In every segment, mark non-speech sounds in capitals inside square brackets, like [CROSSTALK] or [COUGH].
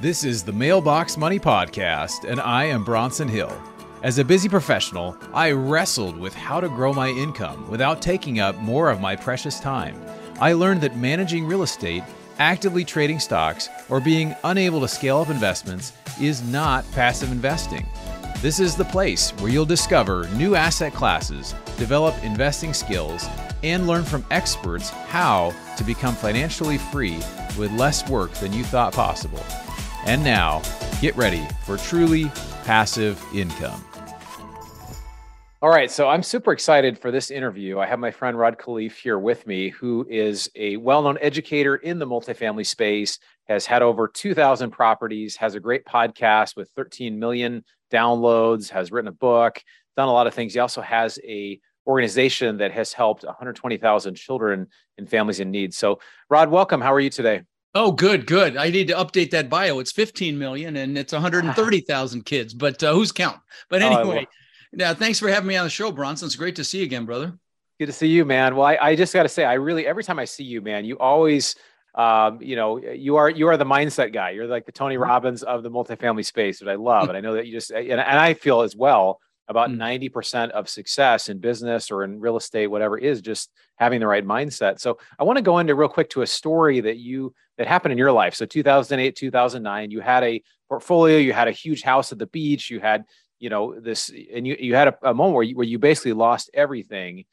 This is the Mailbox Money Podcast, and I am Bronson Hill. As a busy professional, I wrestled with how to grow my income without taking up more of my precious time. I learned that managing real estate, actively trading stocks, or being unable to scale up investments is not passive investing. This is the place where you'll discover new asset classes, develop investing skills, and learn from experts how to become financially free with less work than you thought possible. And now, get ready for truly passive income. All right, so I'm super excited for this interview. I have my friend Rod Khleif here with me, who is a well known educator in the multifamily space, has had over 2,000 properties, has a great podcast with 13 million downloads, has written a book, done a lot of things. He also has a organization that has helped 120,000 children and families in need. So, Rod, welcome. How are you today? Oh, good, good. I need to update that bio. It's 15 million and it's 130,000 kids, but uh, who's counting? But oh, anyway, oh, now thanks for having me on the show, Bronson. It's great to see you again, brother. Good to see you, man. Well, I, I just got to say, I really, every time I see you, man, you always, um, you know, you are, you are the mindset guy. You're like the Tony mm-hmm. Robbins of the multifamily space, which I love. [LAUGHS] and I know that you just, and, and I feel as well about mm. 90% of success in business or in real estate whatever is just having the right mindset. So i want to go into real quick to a story that you that happened in your life. So 2008 2009 you had a portfolio you had a huge house at the beach you had you know this and you, you had a, a moment where you, where you basically lost everything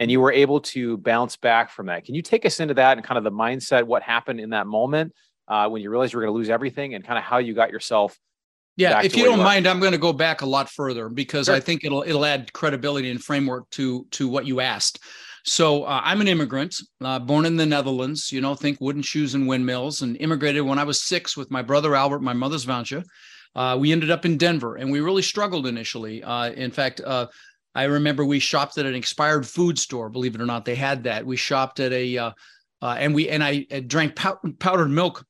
and you were able to bounce back from that. Can you take us into that and kind of the mindset what happened in that moment uh, when you realized you were going to lose everything and kind of how you got yourself yeah, if you don't mind, I'm going to go back a lot further because sure. I think it'll it'll add credibility and framework to to what you asked. So uh, I'm an immigrant, uh, born in the Netherlands. You know, think wooden shoes and windmills, and immigrated when I was six with my brother Albert, my mother's Vanja. Uh, we ended up in Denver, and we really struggled initially. Uh, in fact, uh, I remember we shopped at an expired food store. Believe it or not, they had that. We shopped at a uh, and we and I drank pow- powdered milk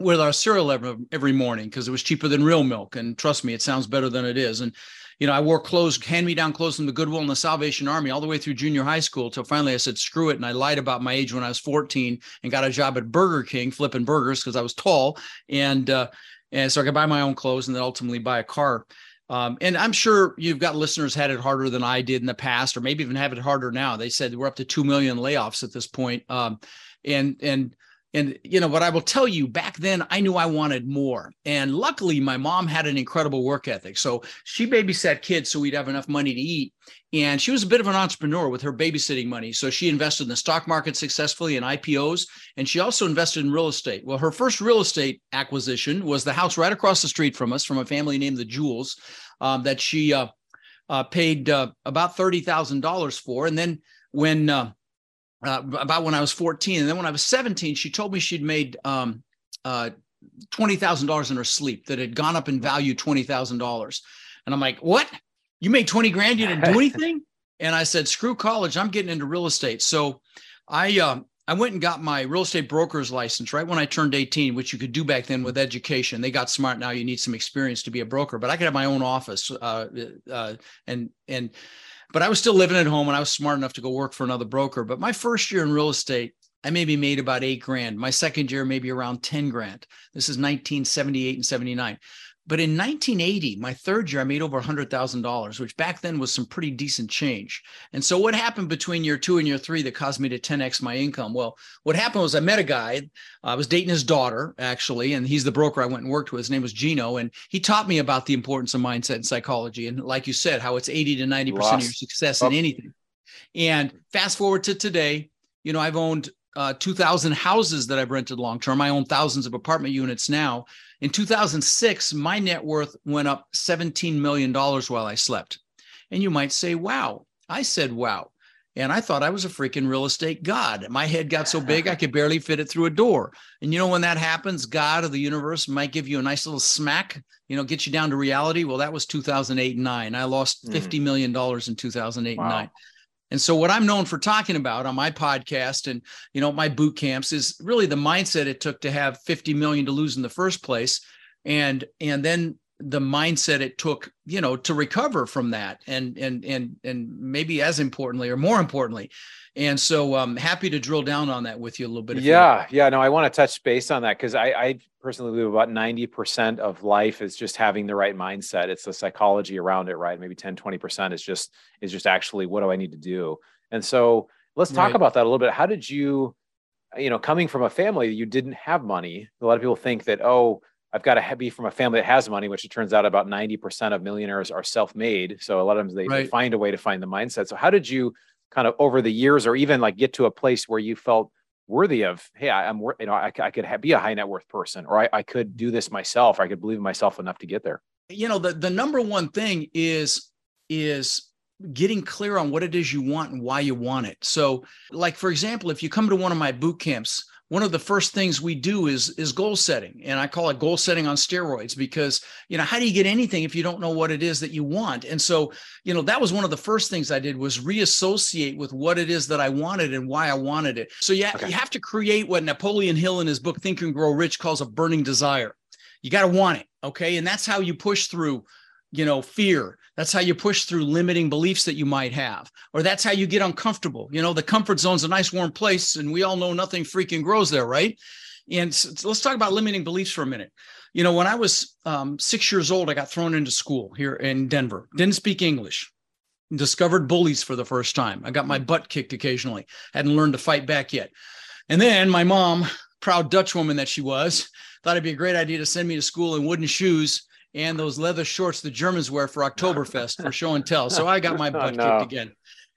with our cereal every, every morning because it was cheaper than real milk. And trust me, it sounds better than it is. And, you know, I wore clothes, hand me down clothes from the Goodwill and the Salvation Army all the way through junior high school till finally I said, screw it. And I lied about my age when I was 14 and got a job at Burger King flipping burgers because I was tall. And, uh, and so I could buy my own clothes and then ultimately buy a car. Um, and I'm sure you've got listeners had it harder than I did in the past, or maybe even have it harder now. They said we're up to 2 million layoffs at this point. Um, and, and, and you know what I will tell you back then, I knew I wanted more. And luckily, my mom had an incredible work ethic. So she babysat kids so we'd have enough money to eat. And she was a bit of an entrepreneur with her babysitting money. So she invested in the stock market successfully in IPOs. And she also invested in real estate. Well, her first real estate acquisition was the house right across the street from us from a family named the Jewels um, that she uh, uh, paid uh, about $30,000 for. And then when uh, about when I was 14. And then when I was 17, she told me she'd made um, uh, $20,000 in her sleep, that had gone up in value $20,000. And I'm like, what? You made 20 grand, you didn't do [LAUGHS] anything? and I said, screw college, I'm getting into real estate. So I, uh, I went and got my real estate broker's license right when I turned 18, which you could do back then with education. They got smart now; you need some experience to be a broker. But I could have my own office, uh, uh, and and but I was still living at home and I was smart enough to go work for another broker. But my first year in real estate, I maybe made about eight grand. My second year, maybe around 10 grand. This is 1978 and 79. But in 1980, my third year, I made over $100,000, which back then was some pretty decent change. And so, what happened between year two and year three that caused me to 10x my income? Well, what happened was I met a guy. I was dating his daughter, actually, and he's the broker I went and worked with. His name was Gino. And he taught me about the importance of mindset and psychology. And like you said, how it's 80 to 90% Lost. of your success in anything. And fast forward to today, you know, I've owned uh, 2,000 houses that I've rented long term. I own thousands of apartment units now. In 2006, my net worth went up $17 million while I slept. And you might say, wow. I said, wow. And I thought I was a freaking real estate god. My head got so big I could barely fit it through a door. And you know, when that happens, God or the universe might give you a nice little smack, you know, get you down to reality. Well, that was 2008 and nine. I lost mm. $50 million in 2008 wow. and nine. And so what I'm known for talking about on my podcast and you know my boot camps is really the mindset it took to have 50 million to lose in the first place and and then the mindset it took you know to recover from that and and and and maybe as importantly or more importantly and so i'm um, happy to drill down on that with you a little bit yeah yeah no i want to touch base on that because I, I personally believe about 90% of life is just having the right mindset it's the psychology around it right maybe 10 20% is just is just actually what do i need to do and so let's talk right. about that a little bit how did you you know coming from a family you didn't have money a lot of people think that oh I've got to be from a family that has money, which it turns out about 90% of millionaires are self-made. So a lot of times they, right. they, find a way to find the mindset. So how did you kind of over the years or even like get to a place where you felt worthy of, Hey, I, am you know, I, I could be a high net worth person, or I, I could do this myself. Or I could believe in myself enough to get there. You know, the, the number one thing is, is getting clear on what it is you want and why you want it. So like, for example, if you come to one of my boot camps, one of the first things we do is is goal setting. And i call it goal setting on steroids because you know how do you get anything if you don't know what it is that you want? And so you know that was one of the first things i did was reassociate with what it is that i wanted and why i wanted it. So yeah okay. you have to create what napoleon hill in his book think and grow rich calls a burning desire. You got to want it okay? And that's how you push through you know fear that's how you push through limiting beliefs that you might have or that's how you get uncomfortable. You know the comfort zone's a nice warm place and we all know nothing freaking grows there right? And so let's talk about limiting beliefs for a minute. You know when i was um, six years old i got thrown into school here in denver. Didn't speak english. Discovered bullies for the first time. I got my butt kicked occasionally. Hadn't learned to fight back yet. And then my mom proud dutch woman that she was thought it'd be a great idea to send me to school in wooden shoes and those leather shorts the Germans wear for Oktoberfest for show and tell. So I got my [LAUGHS] oh, butt oh, no. kicked again.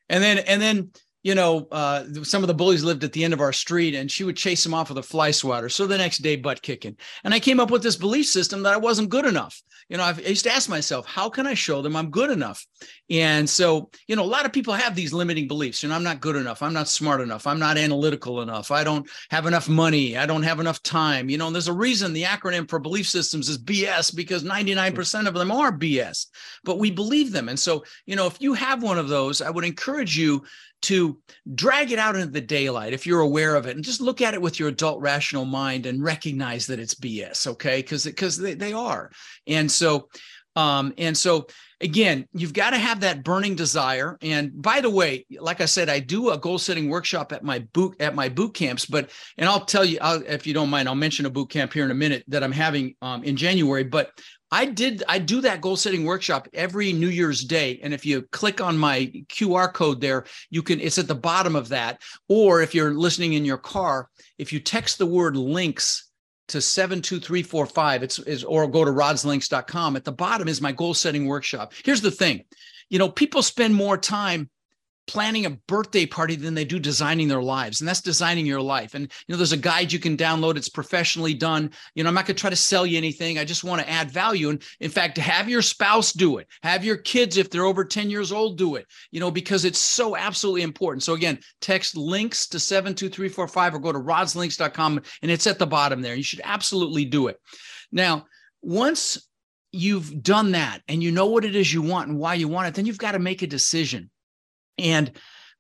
And then and then you know, uh, some of the bullies lived at the end of our street and she would chase them off with a fly swatter. So the next day, butt kicking. And I came up with this belief system that I wasn't good enough. You know, I've, i used to ask myself, how can I show them I'm good enough? And so, you know, a lot of people have these limiting beliefs. You know, I'm not good enough. I'm not smart enough. I'm not analytical enough. I don't have enough money. I don't have enough time. You know, and there's a reason the acronym for belief systems is BS because 99% of them are BS, but we believe them. And so, you know, if you have one of those, I would encourage you to drag it out into the daylight if you're aware of it and just look at it with your adult rational mind and recognize that it's BS, okay? Because because they, they are. And so um, and so again, you've got to have that burning desire. And by the way, like I said, I do a goal setting workshop at my boot at my boot camps. But and I'll tell you, I'll, if you don't mind, I'll mention a boot camp here in a minute that I'm having um, in January. But I did I do that goal setting workshop every New Year's Day and if you click on my QR code there you can it's at the bottom of that or if you're listening in your car if you text the word links to 72345 it's is or go to rodslinks.com at the bottom is my goal setting workshop. Here's the thing. You know, people spend more time planning a birthday party than they do designing their lives. And that's designing your life. And you know there's a guide you can download. It's professionally done. You know i'm not going to try to sell you anything. I just want to add value. And in fact have your spouse do it. Have your kids if they're over 10 years old do it you know because it's so absolutely important. So again text links to 72345 or go to rodslinks.com and it's at the bottom there. You should absolutely do it. Now once you've done that and you know what it is you want and why you want it then you've got to make a decision and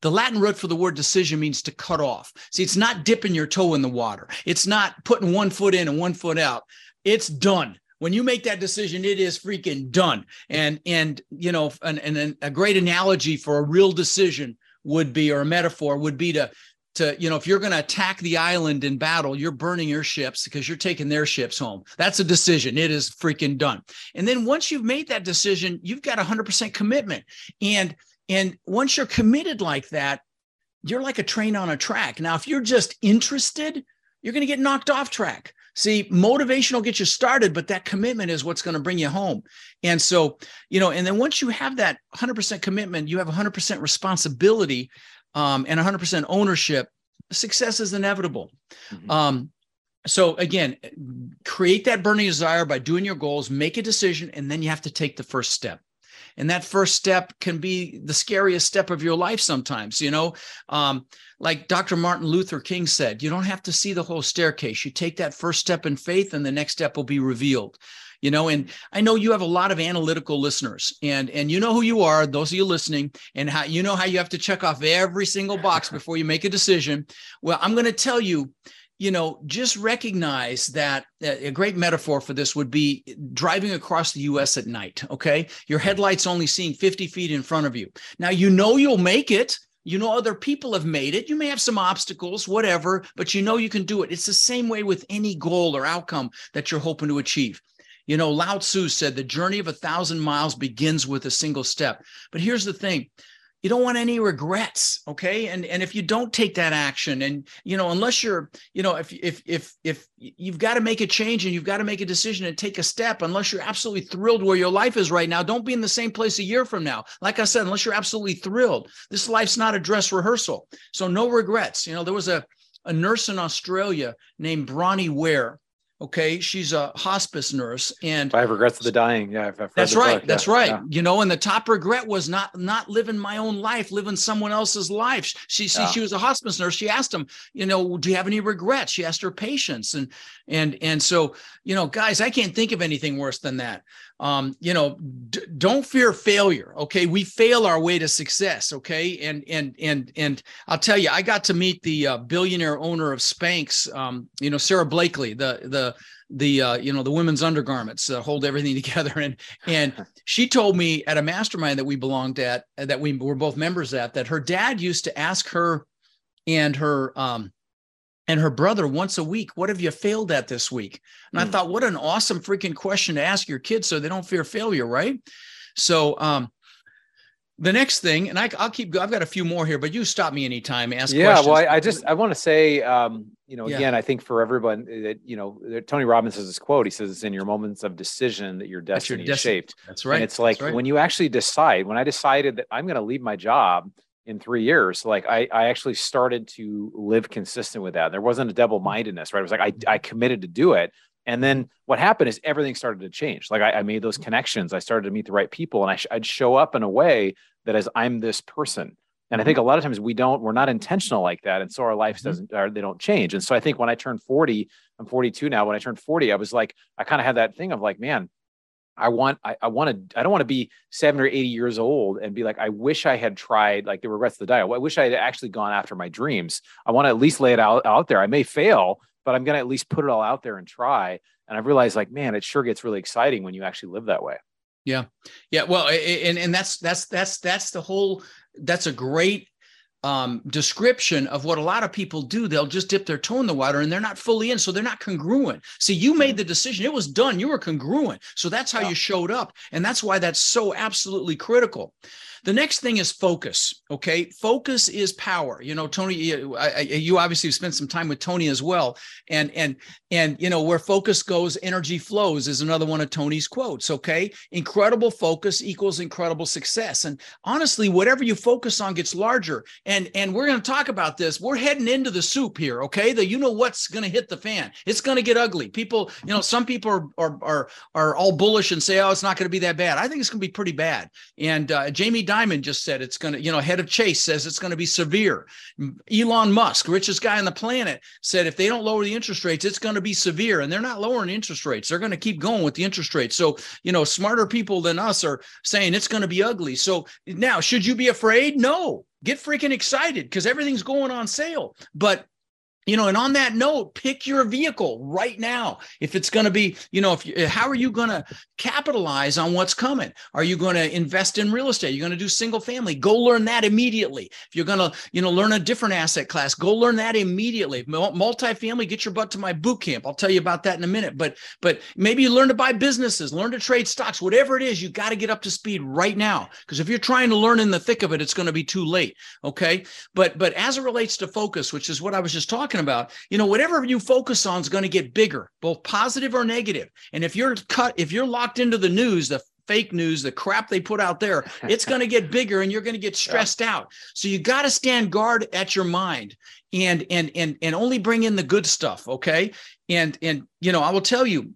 the Latin root for the word decision means to cut off. See, it's not dipping your toe in the water. It's not putting one foot in and one foot out. It's done. When you make that decision, it is freaking done. And and you know, and, and a great analogy for a real decision would be, or a metaphor would be to to you know if you're going to attack the island in battle you're burning your ships because you're taking their ships home that's a decision it is freaking done and then once you've made that decision you've got 100% commitment and and once you're committed like that, you're like a train on a track. Now, if you're just interested, you're going to get knocked off track. See, motivation will get you started, but that commitment is what's going to bring you home. And so, you know, and then once you have that 100% commitment, you have 100% responsibility um, and 100% ownership. Success is inevitable. Mm-hmm. Um, so again, create that burning desire by doing your goals, make a decision, and then you have to take the first step and that first step can be the scariest step of your life sometimes you know? Um, like dr martin luther king said you don't have to see the whole staircase. You take that first step in faith and the next step will be revealed. You know and i know you have a lot of analytical listeners and and you know who you are those of you listening and how you know how you have to check off every single box [LAUGHS] before you make a decision. Well i'm going to tell you you know, just recognize that a great metaphor for this would be driving across the US at night. Okay. Your headlights only seeing 50 feet in front of you. Now, you know you'll make it. You know other people have made it. You may have some obstacles, whatever, but you know you can do it. It's the same way with any goal or outcome that you're hoping to achieve. You know, Lao Tzu said the journey of a thousand miles begins with a single step. But here's the thing you don't want any regrets okay? And and if you don't take that action and you know unless you're you know if if if if you've got to make a change and you've got to make a decision and take a step unless you're absolutely thrilled where your life is right now don't be in the same place a year from now. Like i said unless you're absolutely thrilled this life's not a dress rehearsal. So no regrets. You know there was a a nurse in australia named bronnie ware Okay, she's a hospice nurse, and five regrets of the dying. Yeah, that's right. Book. That's yeah. right. Yeah. You know, and the top regret was not not living my own life, living someone else's life. She she, yeah. she was a hospice nurse. She asked him, you know, do you have any regrets? She asked her patients, and and and so you know, guys, I can't think of anything worse than that um, you know, d- don't fear failure. Okay, we fail our way to success. Okay, and and and and I'll tell you, I got to meet the uh, billionaire owner of Spanx. Um, you know, Sara Blakely, the the the uh, you know the women's undergarments uh, hold everything [LAUGHS] together and and she told me at a mastermind that we belonged at that we were both members at that her dad used to ask her and her um and her brother once a week, what have you failed at this week? And mm. I hmm. thought, what an awesome freaking question to ask your kids so they don't fear failure, right? So, um, the next thing, and I, will keep. I've got a few more here, but you stop me anytime. Ask. Questions. Yeah, questions. well, I, I, just I want to say, um, you know, yeah. again, I think for everyone that you know, Tony Robbins has this quote. He says, "It's in your moments of decision that your destiny your is shaped." That's right. And it's like right. when you actually decide. When I decided that I'm going to leave my job in three years like I, I actually started to live consistent with that there wasn't a double-mindedness right it was like I, I committed to do it and then what happened is everything started to change like I, I made those connections i started to meet the right people and I sh- i'd show up in a way that as i'm this person and I think a lot of times we don't, we're not intentional like that. And so our lives mm-hmm. doesn't, or they don't change. And so I think when I turned 40, I'm 42 now. When I turned 40, I was like, I kind of had that thing of like, man, I want, I, I want to, I don't want to be seven or 80 years old and be like, I wish I had tried like the regrets of the diet. I wish I had actually gone after my dreams. I want to at least lay it out, out there. I may fail, but I'm going to at least put it all out there and try. And I've realized like, man, it sure gets really exciting when you actually live that way. Yeah. Yeah. Well, and, and that's, that's, that's, that's the whole, that's a great um, description of what a lot of people do. They'll just dip their toe in the water and they're not fully in. So they're not congruent. See, you made the decision. It was done. You were congruent. So that's how yeah. you showed up. And that's why that's so absolutely critical. The next thing is focus. Okay. Focus is power. You know, Tony, you, I, you obviously spent some time with Tony as well. And, and, and, you know, where focus goes, energy flows is another one of Tony's quotes. Okay. Incredible focus equals incredible success. And honestly, whatever you focus on gets larger. And, and we're going to talk about this. We're heading into the soup here. Okay. The, you know, what's going to hit the fan. It's going to get ugly. People, you know, some people are, are, are, are all bullish and say, oh, it's not going to be that bad. I think it's going to be pretty bad. And uh, Jamie Dimon just said it's going to, you know, head of Chase says it's going to be severe. Elon Musk, richest guy on the planet, said if they don't lower the interest rates, it's going to be severe. And they're not lowering interest rates. They're going to keep going with the interest rates. So, you know, smarter people than us are saying it's going to be ugly. So now, should you be afraid? No. Get freaking excited because everything's going on sale. But you know and on that note pick your vehicle right now. If it's going to be you know if you, how are you going to capitalize on what's coming? Are you going to invest in real estate? You're going to do single family? Go learn that immediately. If you're going to you know learn a different asset class go learn that immediately. Multifamily get your butt to my boot camp. I'll tell you about that in a minute. But but maybe you learn to buy businesses learn to trade stocks whatever it is you got to get up to speed right now. Because if you're trying to learn in the thick of it it's going to be too late okay? But but as it relates to focus which is what i was just talking talking about, you know, whatever you focus on is going to get bigger, both positive or negative. And if you're cut, if you're locked into the news, the fake news, the crap they put out there, [LAUGHS] it's going to get bigger and you're going to get stressed yeah. out. So you got to stand guard at your mind and and and and only bring in the good stuff, okay? And and you know, I will tell you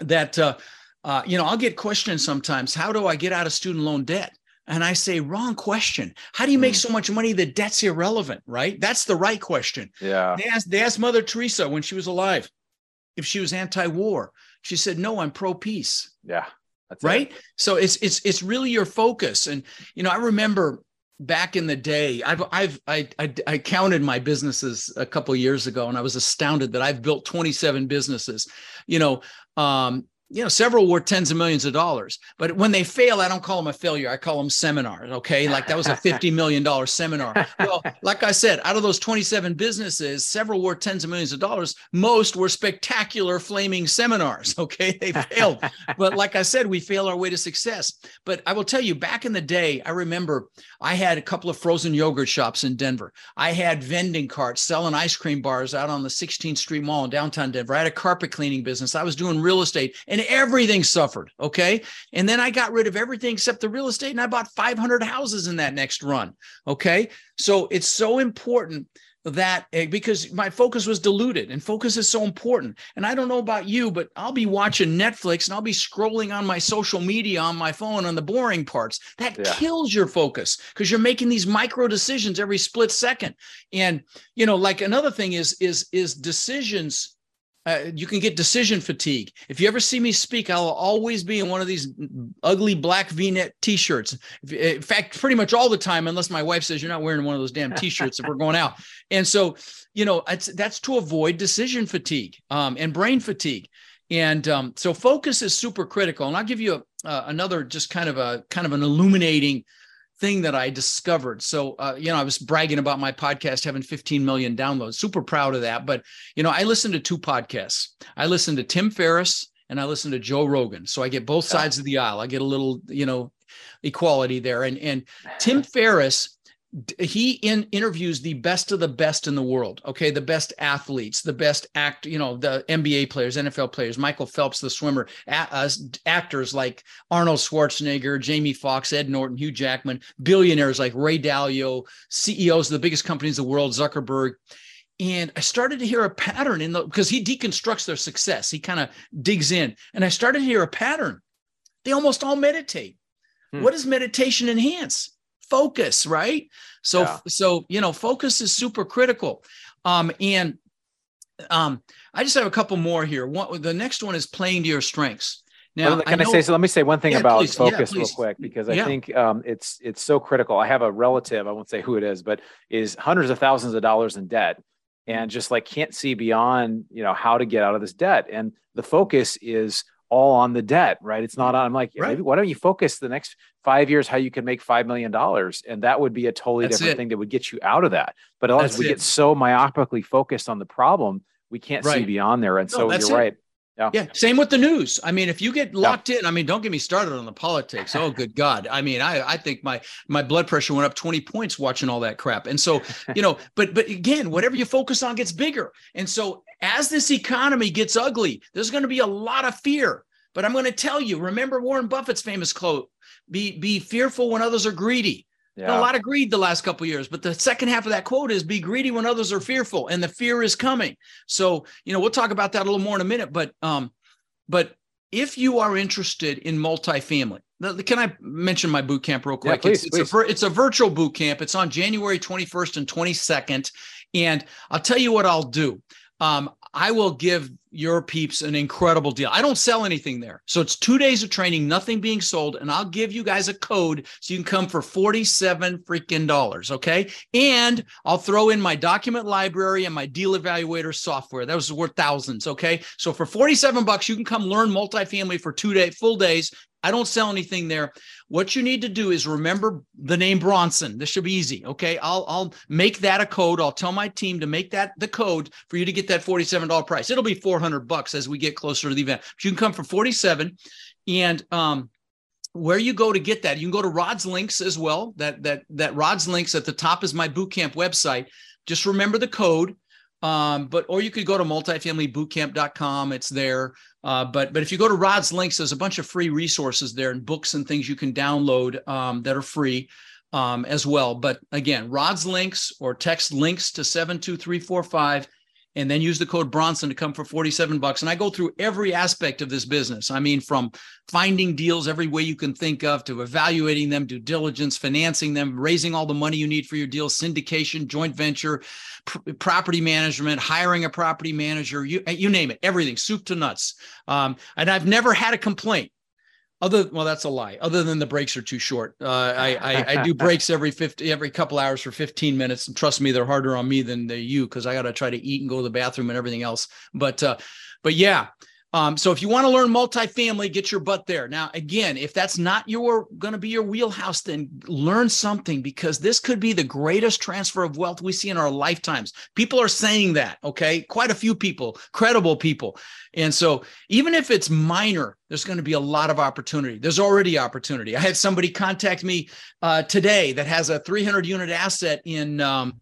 that uh uh, you know, I'll get questions sometimes. How do I get out of student loan debt? And I say, wrong question. How do you make mm. so much money that debt's irrelevant? Right? That's the right question. Yeah. They asked, they asked Mother Teresa when she was alive if she was anti-war. She said, no, I'm pro-peace. Yeah. right. It. So it's it's it's really your focus. And you know, I remember back in the day, I've I've I, I, I counted my businesses a couple years ago, and I was astounded that I've built 27 businesses. You know, um, you know, several were tens of millions of dollars. But when they fail, I don't call them a failure. I call them seminars. Okay. Like that was a [LAUGHS] $50 million seminar. Well, like I said, out of those 27 businesses, several were tens of millions of dollars. Most were spectacular flaming seminars. [LAUGHS] Okay. They failed. but like I said, we fail our way to success. But I will tell you, back in the day, I remember I had a couple of frozen yogurt shops in Denver. I had vending carts selling ice cream bars out on the 16th Street Mall in downtown Denver. I had a carpet cleaning business. I was doing real estate. And and everything suffered. Okay. And then I got rid of everything except the real estate and I bought 500 houses in that next run. Okay. So it's so important that eh, because my focus was diluted and focus is so important. And I don't know about you, but I'll be watching Netflix and I'll be scrolling on my social media on my phone on the boring parts. That yeah. kills your focus because you're making these micro decisions every split second. And you know, like another thing is is is decisions uh, you can get decision fatigue. If you ever see me speak, I'll always be in one of these ugly black V-neck T-shirts. In fact, pretty much all the time, unless my wife says you're not wearing one of those damn T-shirts if we're going out. And so, you know, that's to avoid decision fatigue um, and brain fatigue. And um, so, focus is super critical. And I'll give you a, uh, another just kind of a kind of an illuminating thing that I discovered. So, uh, you know, I was bragging about my podcast having 15 million downloads. Super proud of that. But, you know, I listen to two podcasts. I listen to Tim Ferriss and I listen to Joe Rogan. So I get both sides of the aisle. I get a little, you know, equality there. And and Tim [SIGHS] Ferriss he in interviews the best of the best in the world okay? The best athletes the best act you know the nba players nfl players michael phelps the swimmer uh, actors like arnold schwarzenegger jamie foxx ed norton hugh jackman billionaires like ray dalio ceos of the biggest companies in the world zuckerberg. And i started to hear a pattern in the because he deconstructs their success. He kind of digs in. And i started to hear a pattern. They almost all meditate. Hmm. what does meditation enhance focus, right? So yeah. so you know, focus is super critical. Um, and um, I just have a couple more here. One, the next one is playing to your strengths. Now, well, can I, know, I, say so? Let me say one thing yeah, about please, focus yeah, real quick because I think um, it's it's so critical. I have a relative, I won't say who it is, but is hundreds of thousands of dollars in debt and just like can't see beyond you know how to get out of this debt. And the focus is all on the debt, right? It's not on. I'm like, right. maybe why don't you focus the next five years how you can make five million dollars, and that would be a totally That's different it. thing that would get you out of that. But as we it. get so myopically focused on the problem, we can't right. see beyond there. And no, so you're it. right. Yeah. yeah. Same with the news. I mean, if you get locked yeah. in, I mean, don't get me started on the politics. Oh, good God. I mean, I, I think my my blood pressure went up 20 points watching all that crap. And so, [LAUGHS] you know, but but again, whatever you focus on gets bigger. And so as this economy gets ugly, there's going to be a lot of fear. But I'm going to tell you, remember Warren Buffett's famous quote, be be fearful when others are greedy. Yeah. A lot of greed the last couple years, but the second half of that quote is be greedy when others are fearful, and the fear is coming. So, you know, we'll talk about that a little more in a minute. But um, but if you are interested in multifamily, can I mention my boot camp real quick? Yeah, please, it's, it's, A, it's a virtual boot camp. It's on January 21st and 22nd. And I'll tell you what I'll do um, I will give your peeps an incredible deal. I don't sell anything there. So it's two days of training, nothing being sold. And I'll give you guys a code so you can come for 47 freaking dollars. Okay. And I'll throw in my document library and my deal evaluator software. That was worth thousands. Okay. So for 47 bucks, you can come learn multifamily for two day full days. I don't sell anything there. What you need to do is remember the name Bronson. This should be easy. Okay. I'll I'll make that a code. I'll tell my team to make that the code for you to get that $47 price. It'll be 400 bucks as we get closer to the event. But you can come for 47 and um where you go to get that, you can go to Rod's links as well. That that that Rod's links at the top is my bootcamp website. Just remember the code. Um, but or you could go to multifamilybootcamp.com. It's there. Uh, but but if you go to Rod's links, there's a bunch of free resources there and books and things you can download um, that are free um, as well. But again, Rod's links or text links to seven two three four five and then use the code Bronson to come for 47 bucks. And I go through every aspect of this business. I mean, from finding deals every way you can think of to evaluating them, due diligence, financing them, raising all the money you need for your deal, syndication, joint venture, pr- property management, hiring a property manager, you, you name it, everything, soup to nuts. Um, and I've never had a complaint Other well, that's a lie. Other than the breaks are too short. Uh, I, I, I do [LAUGHS] breaks every fifty every couple hours for fifteen minutes, and trust me, they're harder on me than they you because I got to try to eat and go to the bathroom and everything else. But uh, but yeah, um, so if you want to learn multifamily, get your butt there. Now, again, if that's not your going to be your wheelhouse, then learn something because this could be the greatest transfer of wealth we see in our lifetimes. People are saying that, okay? Quite a few people, credible people. And so even if it's minor, there's going to be a lot of opportunity. There's already opportunity. I had somebody contact me uh, today that has a 300 unit asset in um,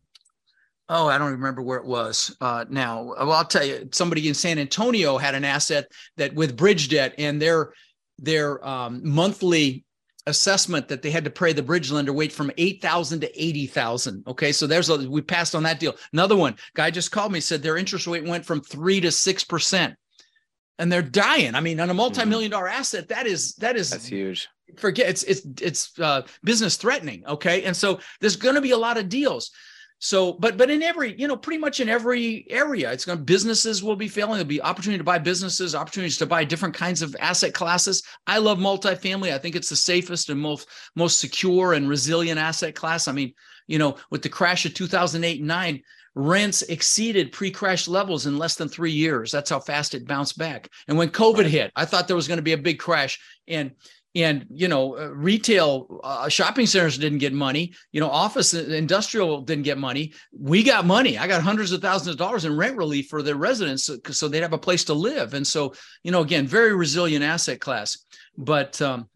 oh, I don't remember where it was uh, now. Well, I'll tell you, somebody in San Antonio had an asset that with bridge debt and their their um, monthly assessment that they had to pay the bridge lender wait from 8,000 to 80,000. Okay. So there's a, we passed on that deal. Another one guy just called me, said their interest rate went from three to 6% and they're dying. I mean, on a mm-hmm. multi-million dollar asset, that is, that is, that's huge. Forget it's, it's, it's uh, business threatening. Okay. And so there's going to be a lot of deals. So, but but in every, you know, pretty much in every area, it's going to businesses will be failing. There'll be opportunity to buy businesses, opportunities to buy different kinds of asset classes. I love multifamily. I think it's the safest and most most secure and resilient asset class. I mean, you know, with the crash of 2008 and 9, rents exceeded pre-crash levels in less than three years. That's how fast it bounced back. And when COVID hit, I thought there was going to be a big crash. And and you know uh, retail uh, shopping centers didn't get money you know office uh, industrial didn't get money we got money i got hundreds of thousands of dollars in rent relief for their residents so, so they'd have a place to live and so you know again very resilient asset class but um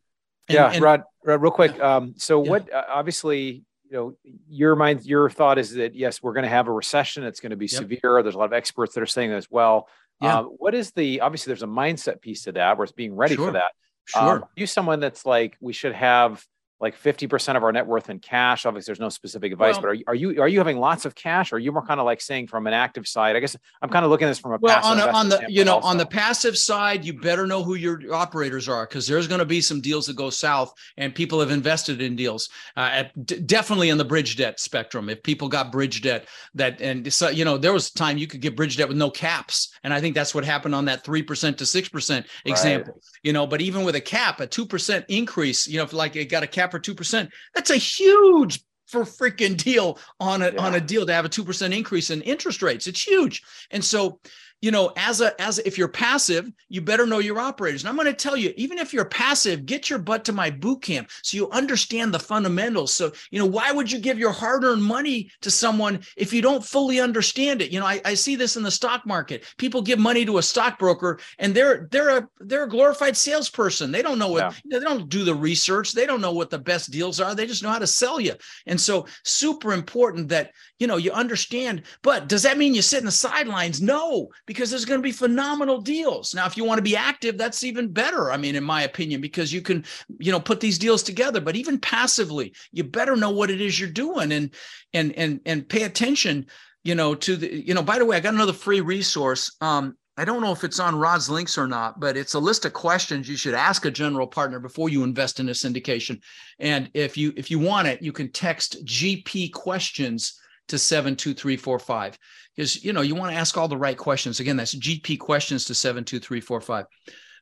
and, yeah and, rod, rod real quick um so yeah. what uh, obviously you know your mind your thought is that yes we're going to have a recession it's going to be yep. severe there's a lot of experts that are saying that as well yeah. Um, what is the obviously there's a mindset piece to that where it's being ready sure. for that Sure. Um, you someone that's like we should have like 50% of our net worth in cash obviously there's no specific advice well, but are you, are you are you having lots of cash or are you more kind of like saying from an active side i guess i'm kind of looking at this from a well on, a, on the you know also. on the passive side you better know who your operators are because there's going to be some deals that go south and people have invested in deals uh, at, d- definitely in the bridge debt spectrum if people got bridge debt that and so you know there was a time you could get bridge debt with no caps and i think that's what happened on that 3% to 6% example right. you know but even with a cap a 2% increase you know if like it got a cap for 2%. That's a huge for freaking deal on a yeah. on a deal to have a 2% increase in interest rates. It's huge. And so you know, as a as if you're passive, you better know your operators. And I'm going to tell you, even if you're passive, get your butt to my boot camp so you understand the fundamentals. So, you know, why would you give your hard-earned money to someone if you don't fully understand it? You know, I, I see this in the stock market. People give money to a stockbroker and they're they're a they're a glorified salesperson. They don't know what yeah. they don't do the research. They don't know what the best deals are. They just know how to sell you. And so super important that you know you understand. But does that mean you sit in the sidelines? No because there's going to be phenomenal deals. Now, if you want to be active, that's even better. I mean, in my opinion, because you can, you know, put these deals together. But even passively, you better know what it is you're doing and and and and pay attention. You know, to the you know. By the way, I got another free resource. Um, I don't know if it's on Rod's links or not, but it's a list of questions you should ask a general partner before you invest in a syndication. And if you if you want it, you can text GP questions to 72345 because you know you want to ask all the right questions. Again that's gp questions to 72345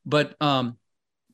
but um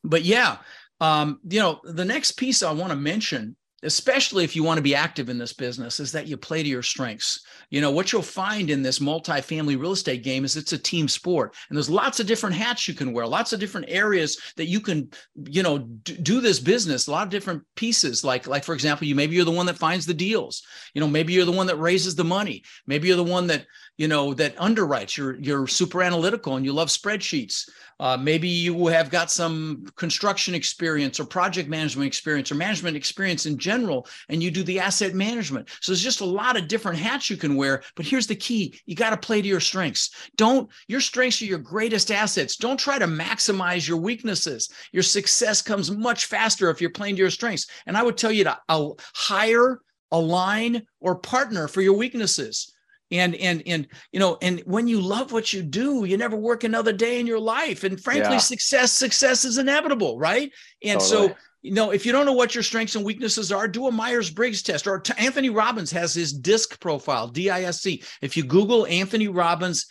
but yeah um you know the next piece i want to mention especially if you want to be active in this business, is that you play to your strengths. You know, what you'll find in this multi-family real estate game is it's a team sport. And there's lots of different hats you can wear, lots of different areas that you can, you know, do this business, a lot of different pieces. Like, like for example, you maybe you're the one that finds the deals. You know, maybe you're the one that raises the money. Maybe you're the one that, you know, that underwrites. You're you're super analytical and you love spreadsheets. Uh, maybe you have got some construction experience or project management experience or management experience in general, and you do the asset management. So there's just a lot of different hats you can wear. But here's the key you got to play to your strengths. Don't, your strengths are your greatest assets. Don't try to maximize your weaknesses. Your success comes much faster if you're playing to your strengths. And I would tell you to uh, hire, align, or partner for your weaknesses and and and you know and when you love what you do you never work another day in your life and frankly yeah. success success is inevitable right and totally. so you know if you don't know what your strengths and weaknesses are do a myers-briggs test or anthony robbins has his disc profile disc if you google anthony robbins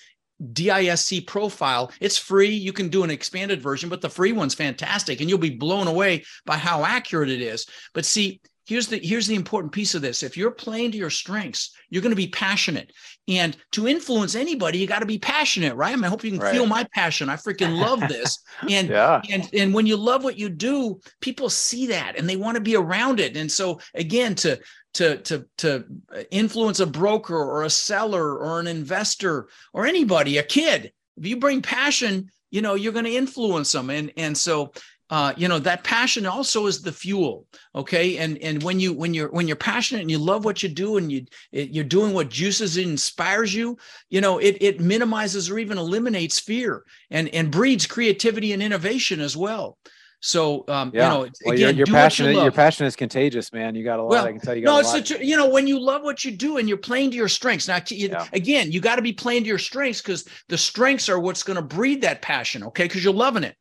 DISC profile. It's free. You can do an expanded version, but the free one's fantastic and you'll be blown away by how accurate it is. But see, here's the here's the important piece of this. If you're playing to your strengths you're going to be passionate. And to influence anybody you got to be passionate right? I, mean, I hope you can right. feel my passion. I freaking love this. [LAUGHS] And yeah. and and when you love what you do people see that and they want to be around it. And so again to to to to influence a broker or a seller or an investor or anybody a kid if you bring passion you know you're going to influence them. And and so uh, you know that passion also is the fuel okay and and when you when you're when you're passionate and you love what you do and you it, you're doing what juices inspires you you know it it minimizes or even eliminates fear and and breeds creativity and innovation as well so um, yeah. you know, well, again, your, passion, you your passion is contagious, man. You got a lot. Well, I can tell you. no, it's you know when you love what you do and you're playing to your strengths. Now, you, yeah. again, you got to be playing to your strengths because the strengths are what's going to breed that passion. Okay, because you're loving it.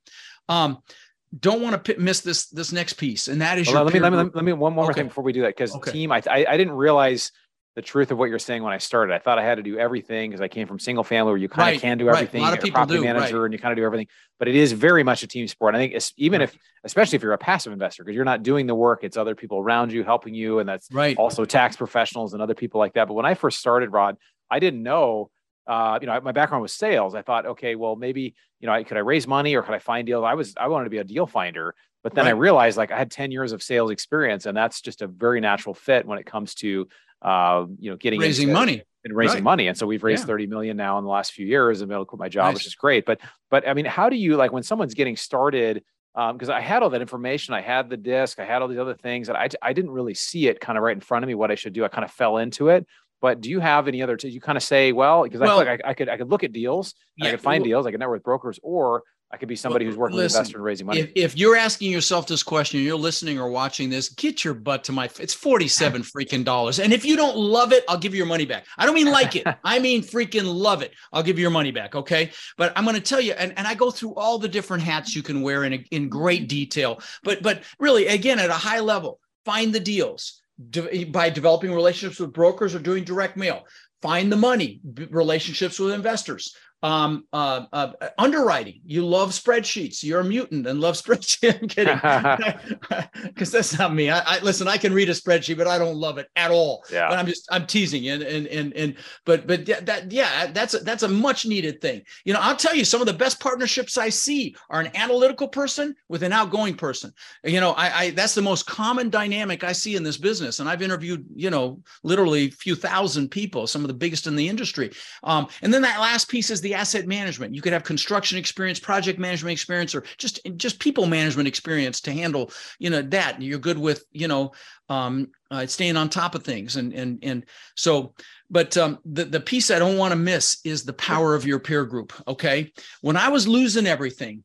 Um, don't want to miss this this next piece, and that is well, let, me, let me let me one more okay. thing before we do that because okay. team, I, I I didn't realize the truth of what you're saying when I started. I thought I had to do everything because I came from single family where you kind right, of can do everything. Right. A lot of people property do, manager right. and you kind of do everything, but it is very much a team sport. I think even if, especially if you're a passive investor, because you're not doing the work, it's other people around you helping you, and that's right. also tax professionals and other people like that. But when I first started, Rod, I didn't know uh, you know, my background was sales. I thought, okay, well, maybe, you know, I, could I raise money or could I find deals? I was, I wanted to be a deal finder, but then right. I realized like I had 10 years of sales experience and that's just a very natural fit when it comes to, uh, you know, getting raising money and raising right. money. And so we've raised yeah. 30 million now in the last few years and been able to quit my job, nice. which is great. But, but I mean, how do you like when someone's getting started, because um, I had all that information, I had the disc, I had all these other things, and I, I didn't really see it kind of right in front of me what I should do. I kind of fell into it. But do you have any other? T- you kind of say, well, because well, I feel like I, I, could I could look at deals, yeah, I could find well, deals, I could network with brokers, or I could be somebody well, who's working listen, with investors and raising money. If, if, you're asking yourself this question, you're listening or watching this, get your butt to my. It's forty seven [LAUGHS] freaking dollars, and if you don't love it, I'll give you your money back. I don't mean like it. [LAUGHS] I mean freaking love it. I'll give you your money back. Okay, but I'm going to tell you, and, and I go through all the different hats you can wear in in great detail. But but really, again, at a high level, find the deals. De- by developing relationships with brokers or doing direct mail. Find the money, relationships with investors, um, uh, uh, underwriting. You love spreadsheets. You're a mutant and love [LAUGHS] spreadsheets. I'm kidding, [LAUGHS] [LAUGHS] because that's not me. I, I, listen. I can read a spreadsheet, but I don't love it at all. Yeah. But I'm just I'm teasing and and and and but but that yeah that's a, that's a much needed thing. You know, I'll tell you some of the best partnerships I see are an analytical person with an outgoing person. You know, I, I that's the most common dynamic I see in this business, and I've interviewed you know literally a few thousand people, some of the biggest in the industry. Um, and then that last piece is the asset management. You could have construction experience, project management experience, or just just people management experience to handle you know that. You're good with you know um, uh, staying on top of things, and and and so. But um, the the piece I don't want to miss is the power of your peer group. Okay, when I was losing everything,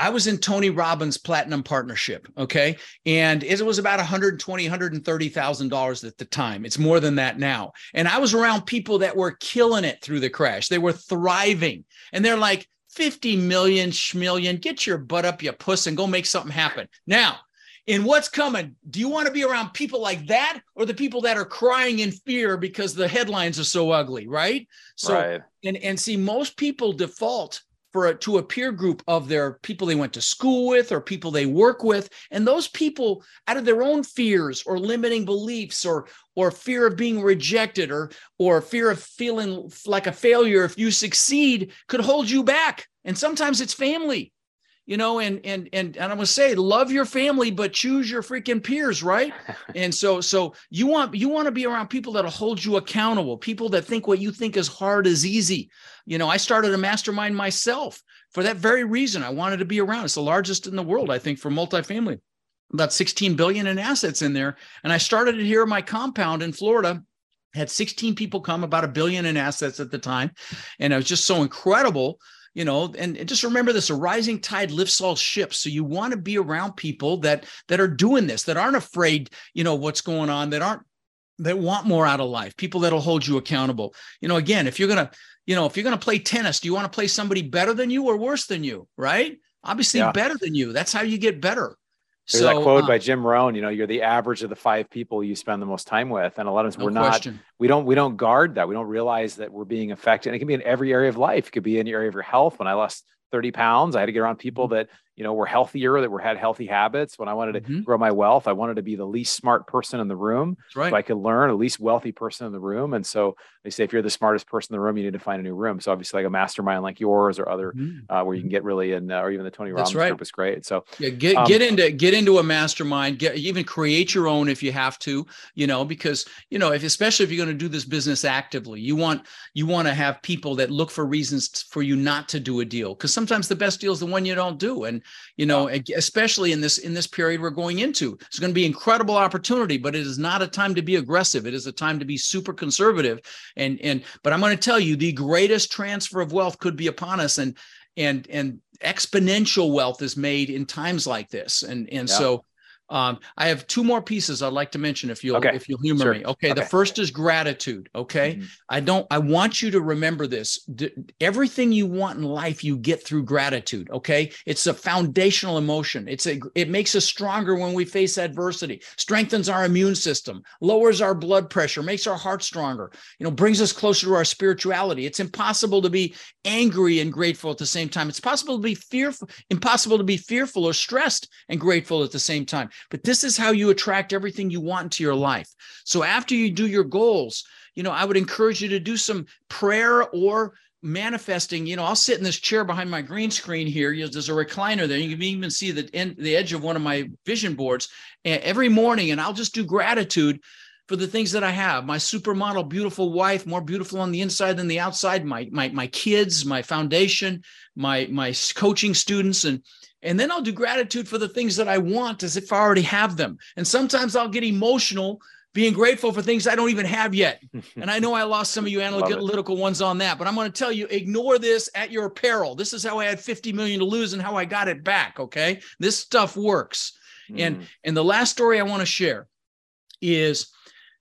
I was in Tony Robbins Platinum Partnership, okay? And it was about 120, 130,000 dollars at the time. It's more than that now. And I was around people that were killing it through the crash. They were thriving. And they're like 50 million schmillion, get your butt up, you puss, and go make something happen. Now, in what's coming, do you want to be around people like that or the people that are crying in fear because the headlines are so ugly, right? So right. and and see most people default for a, to a peer group of their people they went to school with or people they work with. And those people out of their own fears or limiting beliefs or or fear of being rejected or or fear of feeling like a failure if you succeed could hold you back. And sometimes it's family you know, and and and and I'm gonna say, love your family, but choose your freaking peers, right? [LAUGHS] and so so you want you want to be around people that'll hold you accountable, people that think what you think is hard is easy. You know, I started a mastermind myself for that very reason. I wanted to be around. It's the largest in the world, I think, for multifamily. About 16 billion in assets in there. And I started it here in my compound in Florida had 16 people come about a billion in assets at the time and it was just so incredible you know and, and, just remember this a rising tide lifts all ships. So you want to be around people that that are doing this that aren't afraid you know what's going on that aren't that want more out of life people that'll hold you accountable. You know again if you're gonna you know if you're gonna play tennis do you want to play somebody better than you or worse than you right? Obviously yeah. better than you. That's how you get better There's so, that quote uh, by Jim Rohn, you know, you're the average of the five people you spend the most time with. And a lot of times no we're question. not, we don't, we don't guard that. We don't realize that we're being affected. And it can be in every area of life. It could be in the area of your health. When I lost 30 pounds. I had to get around people mm-hmm. that, you know, were healthier, that were had healthy habits. When I wanted to mm-hmm. grow my wealth, I wanted to be the least smart person in the room. Right. So I could learn, the least wealthy person in the room. And so they say, if you're the smartest person in the room, you need to find a new room. So obviously like a mastermind like yours or other, mm-hmm. uh, where you can get really in, uh, or even the Tony Robbins right. group is great. So yeah, get, um, get into, get into a mastermind, get even create your own if you have to, you know, because, you know, if, especially if you're going to do this business actively, you want, you want to have people that look for reasons for you not to do a deal. Cause sometimes the best deal is the one you don't do. And, you know, especially in this, in this period we're going into, it's going to be incredible opportunity, but it is not a time to be aggressive. It is a time to be super conservative and and but i'm going to tell you the greatest transfer of wealth could be upon us and and and exponential wealth is made in times like this and and yeah. so um, I have two more pieces I'd like to mention if you'll okay. if you'll humor sure. me. Okay, okay, the first is gratitude. Okay, mm-hmm. I don't. I want you to remember this. D- everything you want in life, you get through gratitude. Okay, it's a foundational emotion. It's a. It makes us stronger when we face adversity. Strengthens our immune system. Lowers our blood pressure. Makes our heart stronger. You know, brings us closer to our spirituality. It's impossible to be angry and grateful at the same time. It's possible to be fearful. Impossible to be fearful or stressed and grateful at the same time. But this is how you attract everything you want into your life. So after you do your goals, you know, I would encourage you to do some prayer or manifesting. You know i'll sit in this chair behind my green screen here. You know, there's a recliner there. You can even see the end the edge of one of my vision boards. Every morning and i'll just do gratitude for the things that i have. My supermodel beautiful wife more beautiful on the inside than the outside. My my, my kids my foundation my my coaching students and and then I'll do gratitude for the things that I want as if I already have them. And sometimes I'll get emotional being grateful for things I don't even have yet. [LAUGHS] And I know I lost some of you analytical ones on that, but I'm going to tell you ignore this at your peril. This is how I had 50 million to lose and how I got it back, okay? This stuff works. Mm. And and the last story I want to share is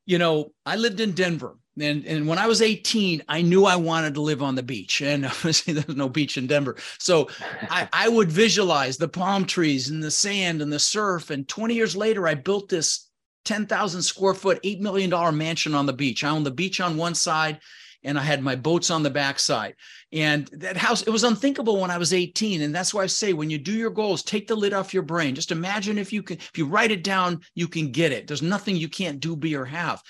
you know, I lived in Denver and, and when I was 18, I knew I wanted to live on the beach. And [LAUGHS] obviously, there's no beach in Denver. So I, I would visualize the palm trees and the sand and the surf. And 20 years later, I built this 10,000 square foot, $8 million mansion on the beach. I own the beach on one side and I had my boats on the backside. And that house, it was unthinkable when I was 18. And that's why I say when you do your goals, take the lid off your brain. Just imagine if you can, if you write it down, you can get it. There's nothing you can't do, be, or have.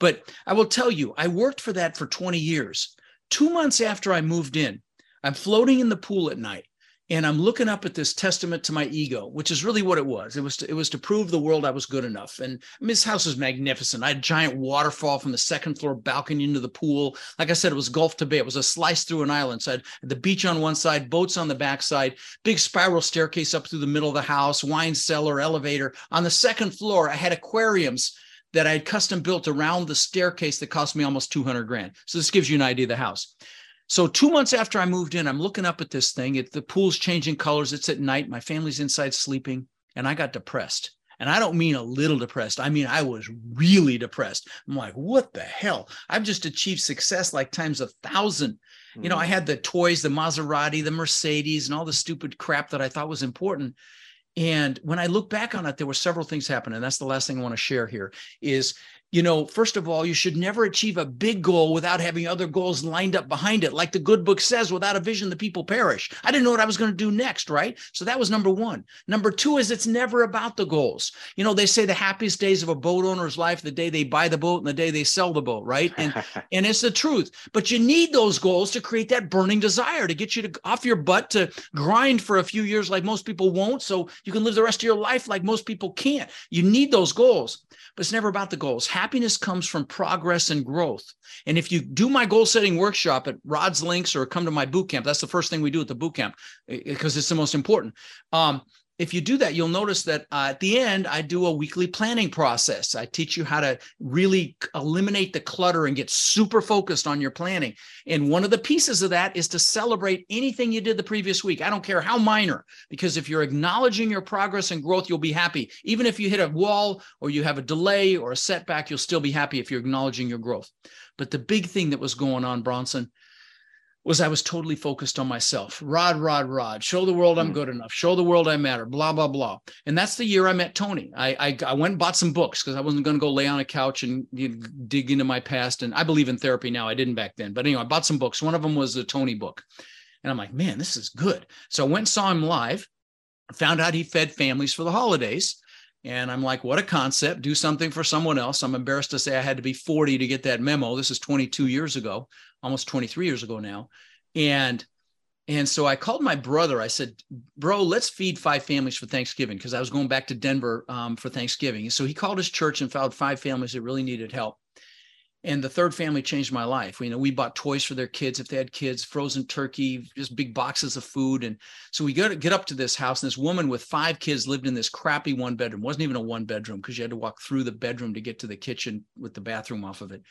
But I will tell you, I worked for that for 20 years. Two months after I moved in, I'm floating in the pool at night and I'm looking up at this testament to my ego, which is really what it was. It was to, it was to prove the world I was good enough. And I mean, this house is magnificent. I had a giant waterfall from the second floor balcony into the pool. Like I said, it was Gulf to Bay. It was a slice through an island. So I had the beach on one side, boats on the back side, big spiral staircase up through the middle of the house, wine cellar, elevator. On the second floor, I had aquariums that I had custom built around the staircase that cost me almost 200 grand. So this gives you an idea of the house. So two months after I moved in, I'm looking up at this thing. It, the pool's changing colors. It's at night. My family's inside sleeping, and I got depressed. And I don't mean a little depressed. I mean I was really depressed. I'm like, what the hell? I've just achieved success like times a 1000 mm-hmm. You know, I mm. had the toys, the Maserati, the Mercedes, and all the stupid crap that I thought was important. And when I look back on it, there were several things happening. That's the last thing I want to share here is you know, first of all, you should never achieve a big goal without having other goals lined up behind it. Like the good book says, without a vision, the people perish. I didn't know what I was going to do next, right? So that was number one. Number two is it's never about the goals. You know, they say the happiest days of a boat owner's life, the day they buy the boat and the day they sell the boat, right? And [LAUGHS] and it's the truth. But you need those goals to create that burning desire to get you to off your butt to grind for a few years like most people won't. So you can live the rest of your life like most people can't. You need those goals, but it's never about the goals happiness comes from progress and growth. And if you do my goal setting workshop at Rod's Links or come to my boot camp, that's the first thing we do at the boot camp because it's the most important. Um, if you do that, you'll notice that uh, at the end, I do a weekly planning process. I teach you how to really eliminate the clutter and get super focused on your planning. And one of the pieces of that is to celebrate anything you did the previous week. I don't care how minor, because if you're acknowledging your progress and growth, you'll be happy. Even if you hit a wall or you have a delay or a setback, you'll still be happy if you're acknowledging your growth. But the big thing that was going on, Bronson, was I was totally focused on myself. Rod, Rod, Rod. Show the world I'm hmm. good enough. Show the world I matter. Blah blah blah. And that's the year I met Tony. I I, I went and bought some books because I wasn't going to go lay on a couch and you know, dig into my past. And I believe in therapy now. I didn't back then, but anyway, I bought some books. One of them was the Tony book, and I'm like, man, this is good. So I went and saw him live. Found out he fed families for the holidays. And I'm like, what a concept. Do something for someone else. I'm embarrassed to say I had to be 40 to get that memo. This is 22 years ago, almost 23 years ago now. And and so I called my brother. I said, "Bro, let's feed five families for Thanksgiving," because I was going back to Denver um, for Thanksgiving. So he called his church and found five families that really needed help. And the third family changed my life. You know, we bought toys for their kids if they had kids, frozen turkey, just big boxes of food. And so we go to get up to this house, and this woman with five kids lived in this crappy one bedroom. Wasn't even a one bedroom because you had to walk through the bedroom to get to the kitchen with the bathroom off of it.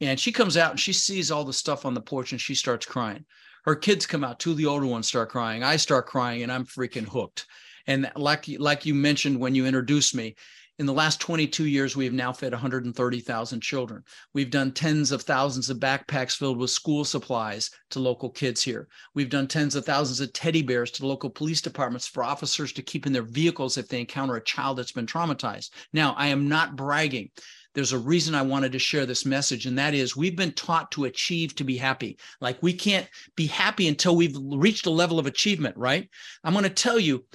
And she comes out and she sees all the stuff on the porch and she starts crying. Her kids come out, two of the older ones start crying. I start crying and I'm freaking hooked. And like like you mentioned when you introduced me, in the last 22 years, we have now fed 130,000 children. We've done tens of thousands of backpacks filled with school supplies to local kids here. We've done tens of thousands of teddy bears to local police departments for officers to keep in their vehicles if they encounter a child that's been traumatized. Now, I am not bragging. There's a reason I wanted to share this message, and that is we've been taught to achieve to be happy. Like we can't be happy until we've reached a level of achievement, right? I'm going to tell you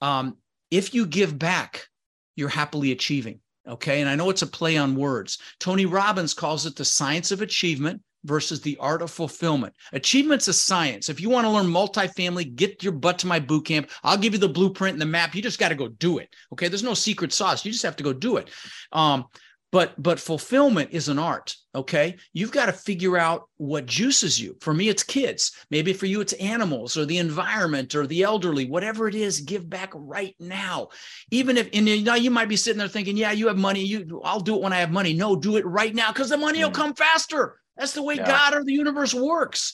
um, if you give back, you're happily achieving. Okay. And I know it's a play on words. Tony Robbins calls it the science of achievement versus the art of fulfillment. Achievement's a science. If you want to learn multifamily, get your butt to my boot camp. I'll give you the blueprint and the map. You just got to go do it. Okay. There's no secret sauce. You just have to go do it. Um, but but fulfillment is an art okay? You've got to figure out what juices you. For me it's kids. Maybe for you it's animals or the environment or the elderly. Whatever it is give back right now. Even if and you know you might be sitting there thinking yeah you have money. You i'll do it when i have money. No do it right now because the money mm. will come faster. That's the way yeah. god or the universe works.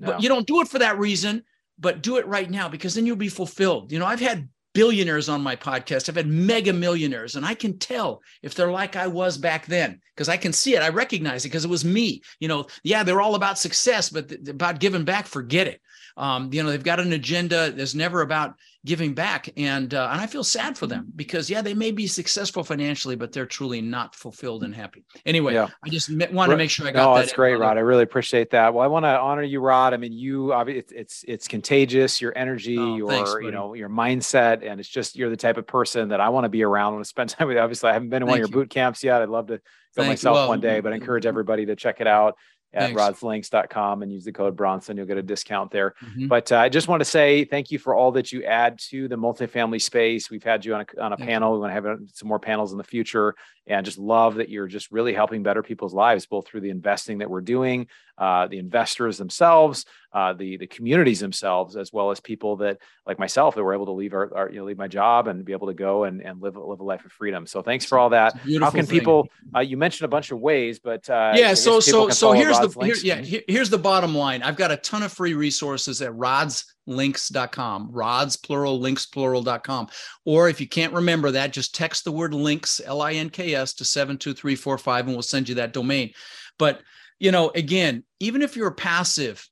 Yeah. but you don't do it for that reason but do it right now because then you'll be fulfilled. You know i've had billionaires on my podcast. I've had mega millionaires, and I can tell if they're like I was back then because I can see it. I recognize it because it was me. You know, yeah, they're all about success, but th- about giving back, forget it. Um, you know, they've got an agenda. that's never about giving back, and uh, and I feel sad for them because yeah, they may be successful financially, but they're truly not fulfilled and happy. Anyway, yeah. I just wanted to make sure I got. No, that that's great, Rod. I really appreciate that. Well, I want to honor you, Rod. I mean, you it's it's, it's contagious. Your energy, oh, your thanks, you know, your mindset, and it's just you're the type of person that I want to be around. I want to spend [LAUGHS] time with. Obviously, I haven't been in one of your you. boot camps yet. I'd love to go Thank myself well, one day, but I encourage everybody to check it out at rodslinks.com and use the code Bronson. You'll get a discount there. Mm-hmm. But uh, I just want to say thank you for all that you add to the multifamily space. We've had you on a, on a panel. We want to have uh, some more panels in the future and just love that you're just really helping better people's lives, both through the investing that we're doing, uh, the investors themselves, uh, the the communities themselves, as well as people that like myself that were able to leave our, our, you know leave my job and be able to go and, and live live a life of freedom. So thanks for all that. How can thing. people? Uh, you mentioned a bunch of ways, but uh, yeah. So so so here's the here, yeah here, here's the bottom line. I've got a ton of free resources at Rods links.com rods plural links plural.com or if you can't remember that just text the word links l-i-n-k-s to 72345 and we'll send you that domain. But you know again even if you're passive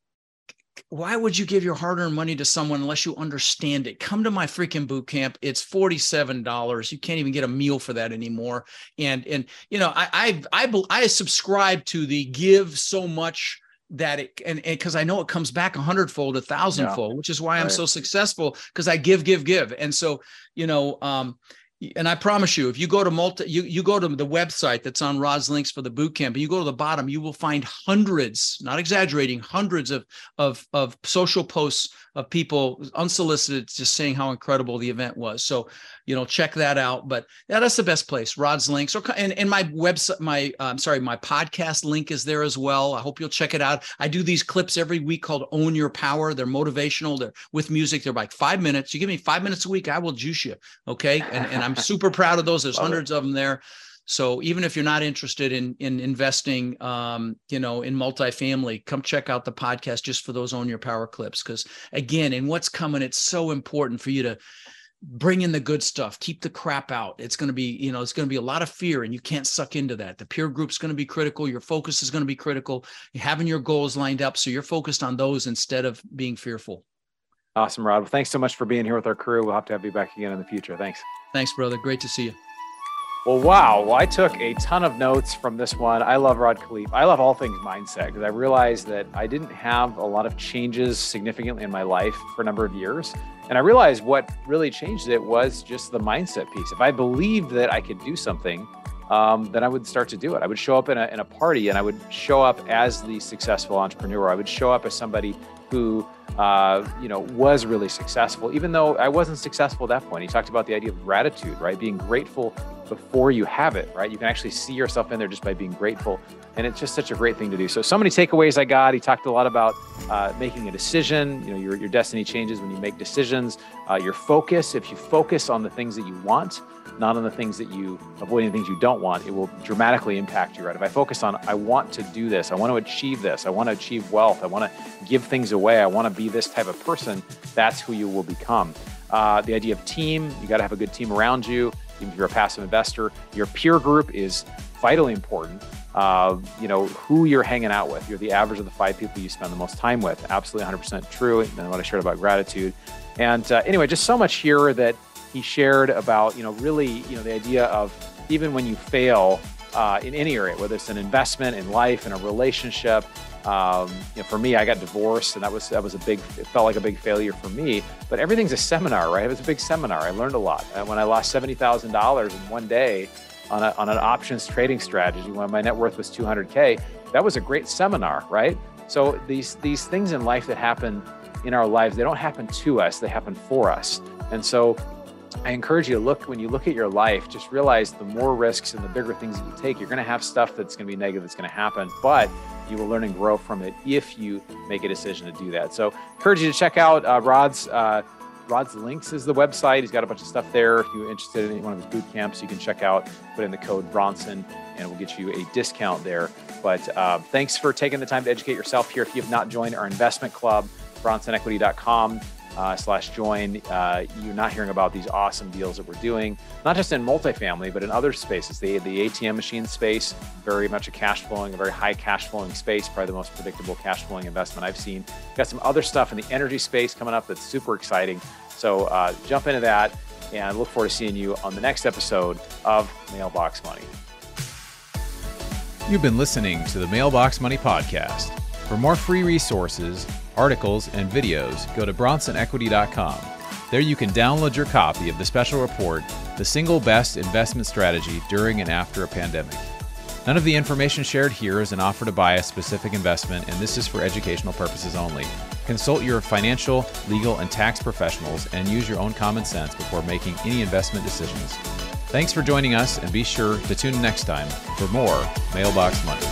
why would you give your hard-earned money to someone unless you understand it? Come to my freaking boot camp. It's $47 you can't even get a meal for that anymore. And and you know i i i, I subscribe to the give so much that it and because I know it comes back a hundredfold, a thousandfold, yeah. which is why I'm so successful because I give, give, give. And so, you know, um, and I promise you, if you go to multi, you, you go to the website that's on Rod's links for the boot camp, and you go to the bottom, you will find hundreds, not exaggerating, hundreds of of of social posts of people unsolicited just saying how incredible the event was. So, you know, check that out. But yeah, that's the best place. Rod's links, or and, and my website, my uh, I'm sorry, my podcast link is there as well. I hope you'll check it out. I do these clips every week called "Own Your Power." They're motivational. They're with music. They're like five minutes. You give me five minutes a week, I will juice you. Okay, and and I'm super proud of those. There's Love hundreds it. of them there. So even if you're not interested in in investing, um, you know, in multifamily, come check out the podcast just for those own your power clips. Because again, in what's coming, it's so important for you to bring in the good stuff keep the crap out it's going to be you know it's going to be a lot of fear and you can't suck into that the peer group's going to be critical your focus is going to be critical You're having your goals lined up so you're focused on those instead of being fearful awesome rod well, thanks so much for being here with our crew we'll have to have you back again in the future thanks thanks brother great to see you well, wow. Well, I took a ton of notes from this one. I love Rod Khleif. I love all things mindset because I realized that I didn't have a lot of changes significantly in my life for a number of years. And I realized what really changed it was just the mindset piece. If I believed that I could do something, um, then I would start to do it. I would show up in a, in a party and I would show up as the successful entrepreneur. I would show up as somebody who uh, you know, was really successful, even though I wasn't successful at that point. He talked about the idea of gratitude, right? Being grateful before you have it, right? You can actually see yourself in there just by being grateful. And it's just such a great thing to do. So, so many takeaways I got. He talked a lot about uh, making a decision. You know, your, your destiny changes when you make decisions. Uh, your focus, if you focus on the things that you want, not on the things that you avoiding the things you don't want, it will dramatically impact you, right? If I focus on, I want to do this, I want to achieve this, I want to achieve wealth, I want to give things away, I want to be this type of person, that's who you will become. Uh, the idea of team, you got to have a good team around you even if you're a passive investor. Your peer group is vitally important. Uh, you know, who you're hanging out with. You're the average of the five people you spend the most time with. Absolutely 100% true. And what I shared about gratitude. And uh, anyway, just so much here that he shared about, you know, really, you know, the idea of even when you fail uh, in any area, whether it's an investment in life, in a relationship, um, you know, for me, I got divorced, and that was that was a big. It felt like a big failure for me. But everything's a seminar, right? It was a big seminar. I learned a lot. And when I lost seventy thousand dollars in one day on, a, on an options trading strategy, when my net worth was two hundred k, that was a great seminar, right? So these these things in life that happen in our lives, they don't happen to us; they happen for us. And so I encourage you to look when you look at your life, just realize the more risks and the bigger things that you take, you're going to have stuff that's going to be negative that's going to happen. But you will learn and grow from it if you make a decision to do that. So, encourage you to check out uh, Rod's. Uh, Rod's links is the website. He's got a bunch of stuff there. If you're interested in one of his boot camps, you can check out, put in the code Bronson, and we'll get you a discount there. But uh, thanks for taking the time to educate yourself here. If you have not joined our investment club, bronsonequity.com uh, slash join. Uh, you're not hearing about these awesome deals that we're doing, not just in multifamily, but in other spaces. The, the ATM machine space, very much a cash flowing, a very high cash flowing space, probably the most predictable cash flowing investment I've seen. Got some other stuff in the energy space coming up that's super exciting. So uh, jump into that and look forward to seeing you on the next episode of Mailbox Money. You've been listening to the Mailbox Money Podcast. For more free resources, articles, and videos, go to bronsonequity.com. There you can download your copy of the special report, The Single Best Investment Strategy During and After a Pandemic. None of the information shared here is an offer to buy a specific investment, and this is for educational purposes only. Consult your financial, legal, and tax professionals and use your own common sense before making any investment decisions. Thanks for joining us, and be sure to tune in next time for more Mailbox Money.